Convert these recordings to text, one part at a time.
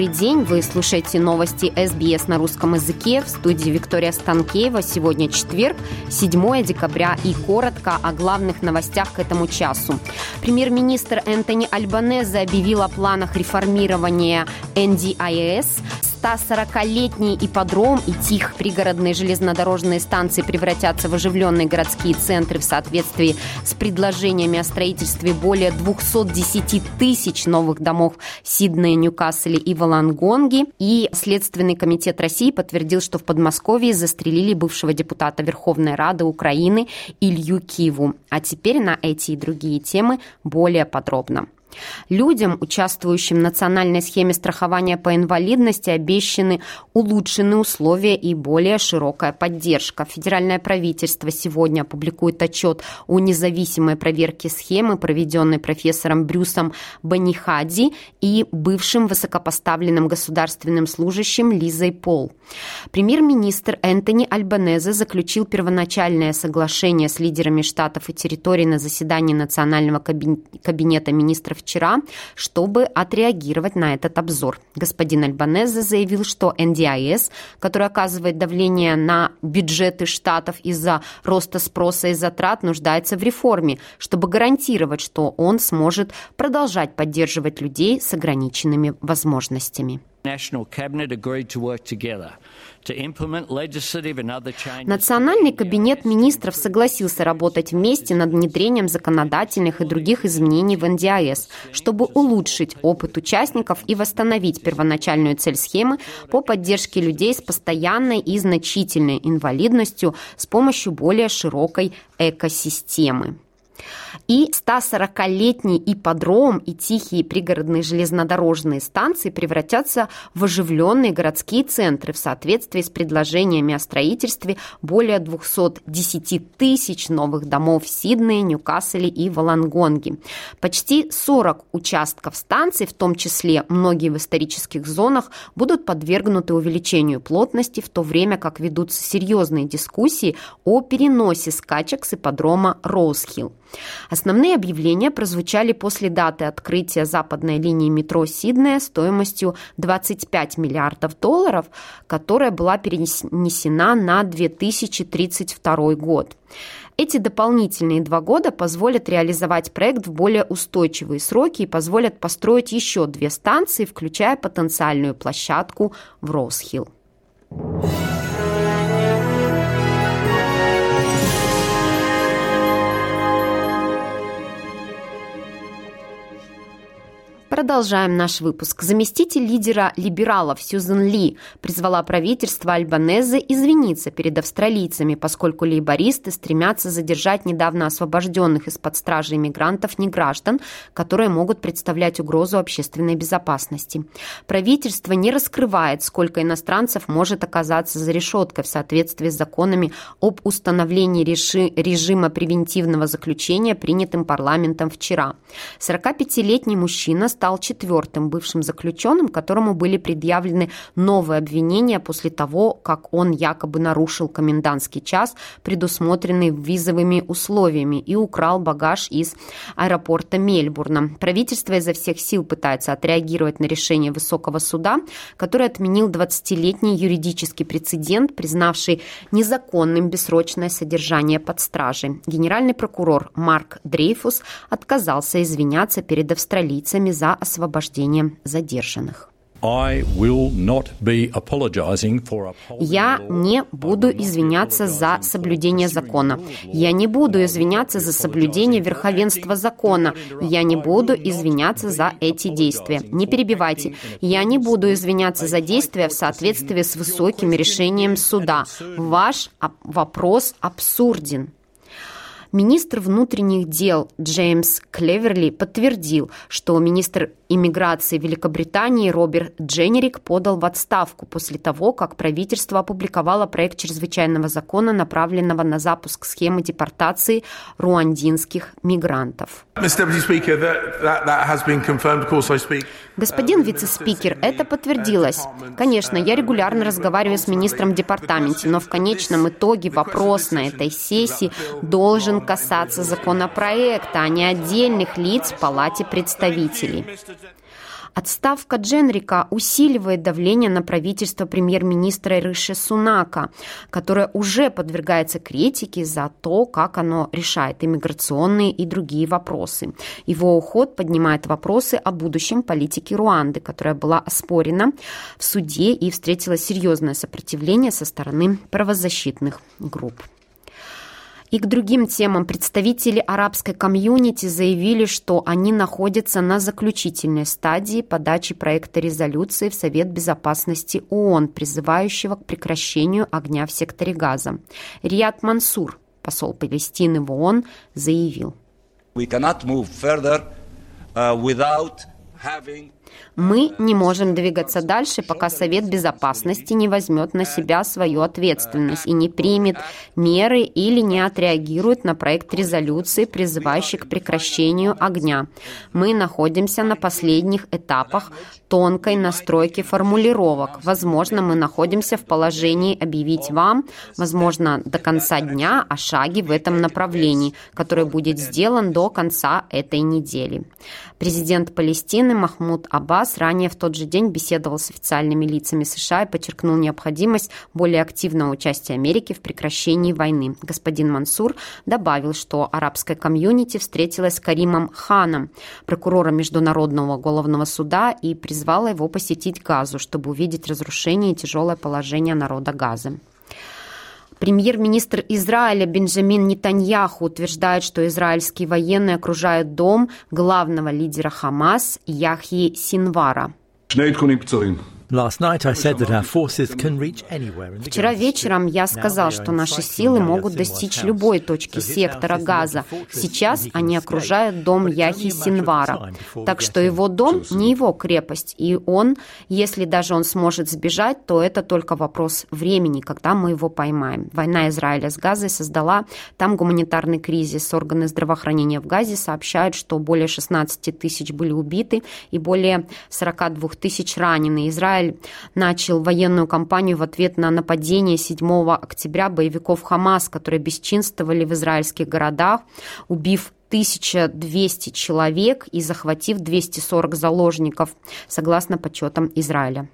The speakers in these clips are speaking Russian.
Добрый день, вы слушаете новости СБС на русском языке в студии Виктория Станкеева. Сегодня четверг, 7 декабря и коротко о главных новостях к этому часу. Премьер-министр Энтони Альбанезе объявил о планах реформирования NDIS. 140-летний ипподром и тих пригородные железнодорожные станции превратятся в оживленные городские центры в соответствии с предложениями о строительстве более 210 тысяч новых домов в Сиднее, Ньюкасселе и Волангонге. И Следственный комитет России подтвердил, что в Подмосковье застрелили бывшего депутата Верховной Рады Украины Илью Киву. А теперь на эти и другие темы более подробно. Людям, участвующим в национальной схеме страхования по инвалидности, обещаны улучшенные условия и более широкая поддержка. Федеральное правительство сегодня опубликует отчет о независимой проверке схемы, проведенной профессором Брюсом Банихади и бывшим высокопоставленным государственным служащим Лизой Пол. Премьер-министр Энтони Альбанезе заключил первоначальное соглашение с лидерами штатов и территорий на заседании Национального кабинета министров вчера, чтобы отреагировать на этот обзор. Господин Альбанезе заявил, что НДИС, который оказывает давление на бюджеты штатов из-за роста спроса и затрат, нуждается в реформе, чтобы гарантировать, что он сможет продолжать поддерживать людей с ограниченными возможностями. Национальный кабинет министров согласился работать вместе над внедрением законодательных и других изменений в НДИС, чтобы улучшить опыт участников и восстановить первоначальную цель схемы по поддержке людей с постоянной и значительной инвалидностью с помощью более широкой экосистемы. И 140-летний ипподром и тихие пригородные железнодорожные станции превратятся в оживленные городские центры в соответствии с предложениями о строительстве более 210 тысяч новых домов в Сиднее, Ньюкасселе и Волангонге. Почти 40 участков станций, в том числе многие в исторических зонах, будут подвергнуты увеличению плотности, в то время как ведутся серьезные дискуссии о переносе скачек с ипподрома Роузхилл. Основные объявления прозвучали после даты открытия западной линии метро Сиднея стоимостью 25 миллиардов долларов, которая была перенесена на 2032 год. Эти дополнительные два года позволят реализовать проект в более устойчивые сроки и позволят построить еще две станции, включая потенциальную площадку в Росхилл. Продолжаем наш выпуск. Заместитель лидера либералов Сьюзен Ли призвала правительство Альбанезе извиниться перед австралийцами, поскольку лейбористы стремятся задержать недавно освобожденных из-под стражи иммигрантов неграждан, которые могут представлять угрозу общественной безопасности. Правительство не раскрывает, сколько иностранцев может оказаться за решеткой в соответствии с законами об установлении реши, режима превентивного заключения, принятым парламентом вчера. 45-летний мужчина стал стал четвертым бывшим заключенным, которому были предъявлены новые обвинения после того, как он якобы нарушил комендантский час, предусмотренный визовыми условиями, и украл багаж из аэропорта Мельбурна. Правительство изо всех сил пытается отреагировать на решение высокого суда, который отменил 20-летний юридический прецедент, признавший незаконным бессрочное содержание под стражей. Генеральный прокурор Марк Дрейфус отказался извиняться перед австралийцами за освобождением задержанных. Я не буду извиняться за соблюдение закона. Я не буду извиняться за соблюдение верховенства закона. Я не буду извиняться за эти действия. Не перебивайте. Я не буду извиняться за действия в соответствии с высоким решением суда. Ваш вопрос абсурден. Министр внутренних дел Джеймс Клеверли подтвердил, что министр иммиграции Великобритании Роберт Дженерик подал в отставку после того, как правительство опубликовало проект чрезвычайного закона, направленного на запуск схемы депортации руандинских мигрантов. Господин вице-спикер, это подтвердилось. Конечно, я регулярно разговариваю с министром департаменте, но в конечном итоге вопрос на этой сессии должен касаться законопроекта, а не отдельных лиц в Палате представителей. Отставка Дженрика усиливает давление на правительство премьер-министра Риши Сунака, которое уже подвергается критике за то, как оно решает иммиграционные и другие вопросы. Его уход поднимает вопросы о будущем политике Руанды, которая была оспорена в суде и встретила серьезное сопротивление со стороны правозащитных групп. И к другим темам представители арабской комьюнити заявили, что они находятся на заключительной стадии подачи проекта резолюции в Совет Безопасности ООН, призывающего к прекращению огня в секторе Газа. Рият Мансур, посол Палестины в ООН, заявил. We cannot move further, uh, without having мы не можем двигаться дальше, пока Совет Безопасности не возьмет на себя свою ответственность и не примет меры или не отреагирует на проект резолюции, призывающий к прекращению огня. Мы находимся на последних этапах тонкой настройки формулировок. Возможно, мы находимся в положении объявить вам, возможно, до конца дня о шаге в этом направлении, который будет сделан до конца этой недели. Президент Палестины Махмуд Аббас ранее в тот же день беседовал с официальными лицами США и подчеркнул необходимость более активного участия Америки в прекращении войны. Господин Мансур добавил, что арабская комьюнити встретилась с Каримом Ханом, прокурором Международного уголовного суда, и призвала его посетить Газу, чтобы увидеть разрушение и тяжелое положение народа Газы. Премьер-министр Израиля Бенджамин Нетаньяху утверждает, что израильские военные окружают дом главного лидера Хамас Яхьи Синвара. Вчера вечером я сказал, что наши силы могут достичь любой точки сектора газа. Сейчас они окружают дом Яхи Синвара. Так что его дом не его крепость. И он, если даже он сможет сбежать, то это только вопрос времени, когда мы его поймаем. Война Израиля с Газой создала там гуманитарный кризис. Органы здравоохранения в Газе сообщают, что более 16 тысяч были убиты и более 42 тысяч ранены. Израиль Израиль начал военную кампанию в ответ на нападение 7 октября боевиков Хамас, которые бесчинствовали в израильских городах, убив 1200 человек и захватив 240 заложников, согласно подсчетам Израиля.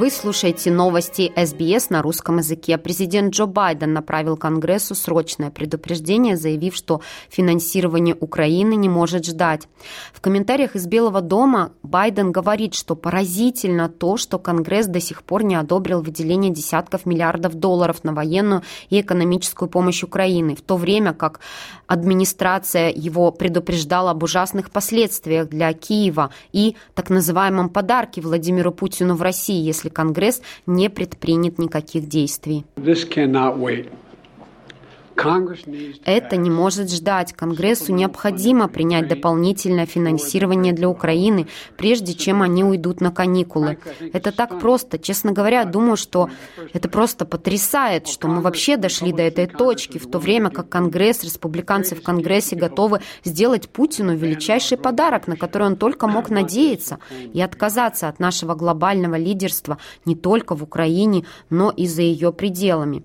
Вы слушаете новости СБС на русском языке. Президент Джо Байден направил Конгрессу срочное предупреждение, заявив, что финансирование Украины не может ждать. В комментариях из Белого дома Байден говорит, что поразительно то, что Конгресс до сих пор не одобрил выделение десятков миллиардов долларов на военную и экономическую помощь Украины, в то время как администрация его предупреждала об ужасных последствиях для Киева и так называемом подарке Владимиру Путину в России, если Конгресс не предпринят никаких действий. Это не может ждать. Конгрессу необходимо принять дополнительное финансирование для Украины, прежде чем они уйдут на каникулы. Это так просто. Честно говоря, думаю, что это просто потрясает, что мы вообще дошли до этой точки, в то время как Конгресс, республиканцы в Конгрессе готовы сделать Путину величайший подарок, на который он только мог надеяться, и отказаться от нашего глобального лидерства не только в Украине, но и за ее пределами.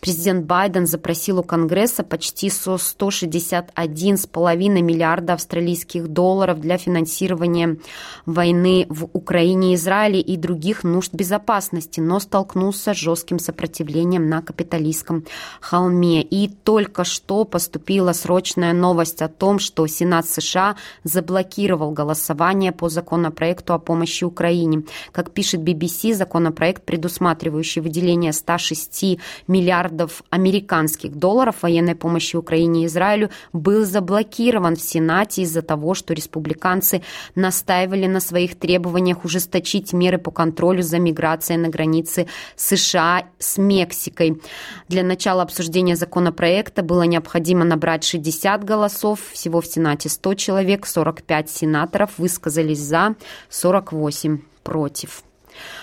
Президент Байден запросил у Конгресса почти 161,5 миллиарда австралийских долларов для финансирования войны в Украине, Израиле и других нужд безопасности, но столкнулся с жестким сопротивлением на капиталистском холме. И только что поступила срочная новость о том, что Сенат США заблокировал голосование по законопроекту о помощи Украине. Как пишет BBC, законопроект, предусматривающий выделение 106 миллиардов миллиардов американских долларов военной помощи Украине и Израилю был заблокирован в Сенате из-за того, что республиканцы настаивали на своих требованиях ужесточить меры по контролю за миграцией на границе США с Мексикой. Для начала обсуждения законопроекта было необходимо набрать 60 голосов, всего в Сенате 100 человек, 45 сенаторов высказались за, 48 против.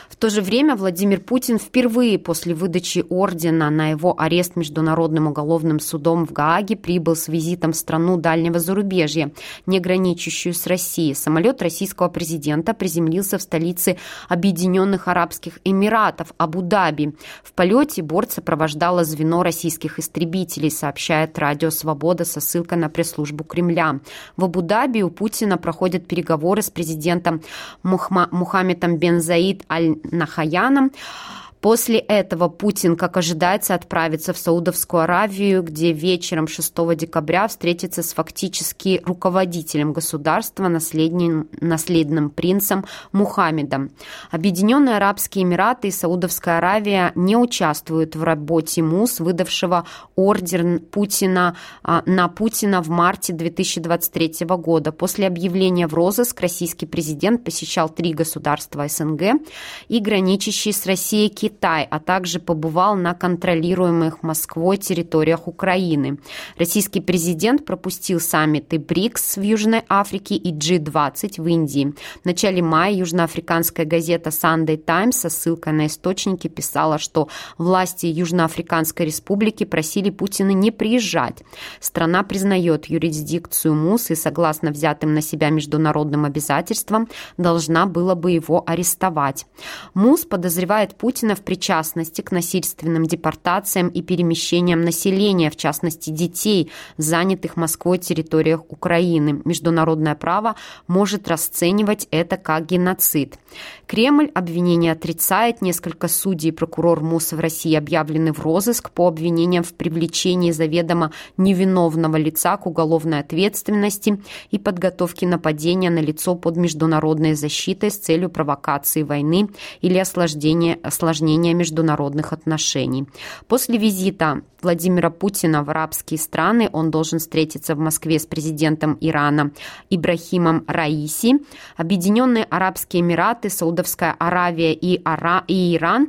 В то же время Владимир Путин впервые после выдачи ордена на его арест Международным уголовным судом в Гааге прибыл с визитом в страну дальнего зарубежья, не граничащую с Россией. Самолет российского президента приземлился в столице Объединенных Арабских Эмиратов Абу-Даби. В полете борт сопровождало звено российских истребителей, сообщает Радио Свобода со ссылкой на пресс-службу Кремля. В Абу-Даби у Путина проходят переговоры с президентом Мухма Мухаммедом Бен Заид Аль Нахаяном. После этого Путин, как ожидается, отправится в Саудовскую Аравию, где вечером 6 декабря встретится с фактически руководителем государства, наследным, наследным принцем Мухаммедом. Объединенные Арабские Эмираты и Саудовская Аравия не участвуют в работе МУС, выдавшего ордер Путина, а, на Путина в марте 2023 года. После объявления в розыск российский президент посещал три государства СНГ и граничащие с Россией Китай, а также побывал на контролируемых Москвой территориях Украины. Российский президент пропустил саммиты БРИКС в Южной Африке и G20 в Индии. В начале мая южноафриканская газета Sunday Times со ссылкой на источники писала, что власти Южноафриканской республики просили Путина не приезжать. Страна признает юрисдикцию МУС и, согласно взятым на себя международным обязательствам, должна была бы его арестовать. МУС подозревает Путина в причастности к насильственным депортациям и перемещениям населения, в частности детей, занятых Москвой территориях Украины. Международное право может расценивать это как геноцид. Кремль обвинение отрицает. Несколько судей и прокурор МУС в России объявлены в розыск по обвинениям в привлечении заведомо невиновного лица к уголовной ответственности и подготовке нападения на лицо под международной защитой с целью провокации войны или осложнения, осложнения осложнения международных отношений. После визита Владимира Путина в арабские страны он должен встретиться в Москве с президентом Ирана Ибрахимом Раиси. Объединенные Арабские Эмираты, Саудовская Аравия и, Ара... и Иран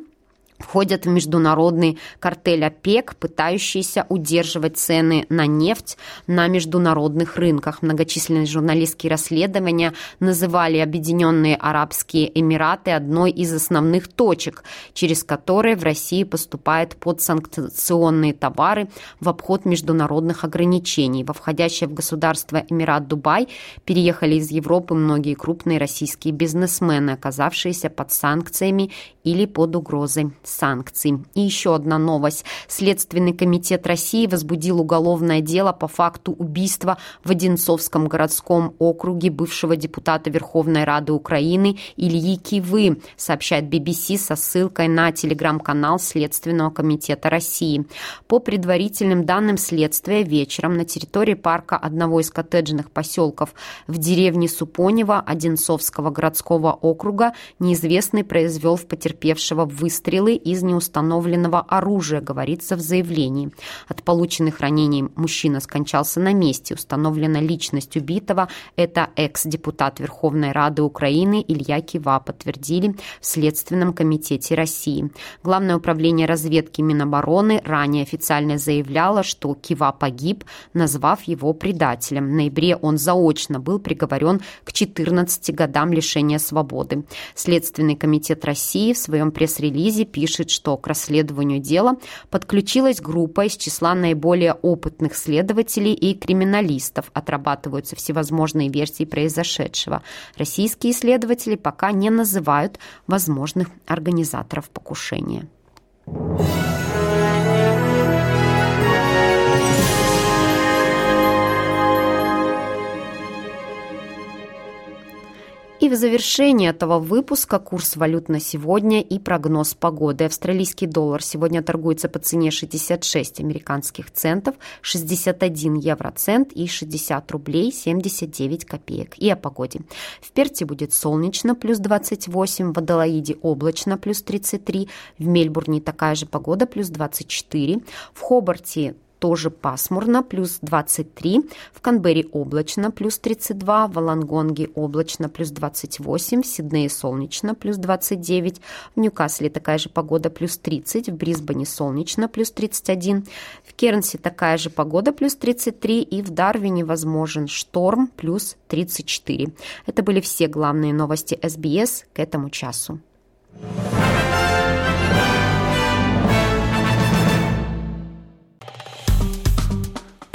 входят в международный картель ОПЕК, пытающийся удерживать цены на нефть на международных рынках. Многочисленные журналистские расследования называли Объединенные Арабские Эмираты одной из основных точек, через которые в России поступают подсанкционные товары в обход международных ограничений. Во входящее в государство Эмират Дубай переехали из Европы многие крупные российские бизнесмены, оказавшиеся под санкциями или под угрозой санкций. И еще одна новость. Следственный комитет России возбудил уголовное дело по факту убийства в Одинцовском городском округе бывшего депутата Верховной Рады Украины Ильи Кивы, сообщает BBC со ссылкой на телеграм-канал Следственного комитета России. По предварительным данным следствия, вечером на территории парка одного из коттеджных поселков в деревне Супонева Одинцовского городского округа неизвестный произвел в потерпевшего выстрелы из неустановленного оружия, говорится в заявлении. От полученных ранений мужчина скончался на месте. Установлена личность убитого. Это экс-депутат Верховной Рады Украины Илья Кива, подтвердили в Следственном комитете России. Главное управление разведки Минобороны ранее официально заявляло, что Кива погиб, назвав его предателем. В ноябре он заочно был приговорен к 14 годам лишения свободы. Следственный комитет России в своем пресс-релизе пишет, пишет, что к расследованию дела подключилась группа из числа наиболее опытных следователей и криминалистов. Отрабатываются всевозможные версии произошедшего. Российские исследователи пока не называют возможных организаторов покушения. В завершении этого выпуска курс валют на сегодня и прогноз погоды. Австралийский доллар сегодня торгуется по цене 66 американских центов, 61 евроцент и 60 рублей 79 копеек. И о погоде. В Перте будет солнечно, плюс 28, в Адалаиде облачно, плюс 33, в Мельбурне такая же погода, плюс 24, в Хобарте тоже пасмурно, плюс 23, в Канберре облачно, плюс 32, в Алангонге облачно, плюс 28, в Сиднее солнечно, плюс 29, в Ньюкасле такая же погода, плюс 30, в Брисбене солнечно, плюс 31, в Кернсе такая же погода, плюс 33, и в Дарвине возможен шторм, плюс 34. Это были все главные новости СБС к этому часу.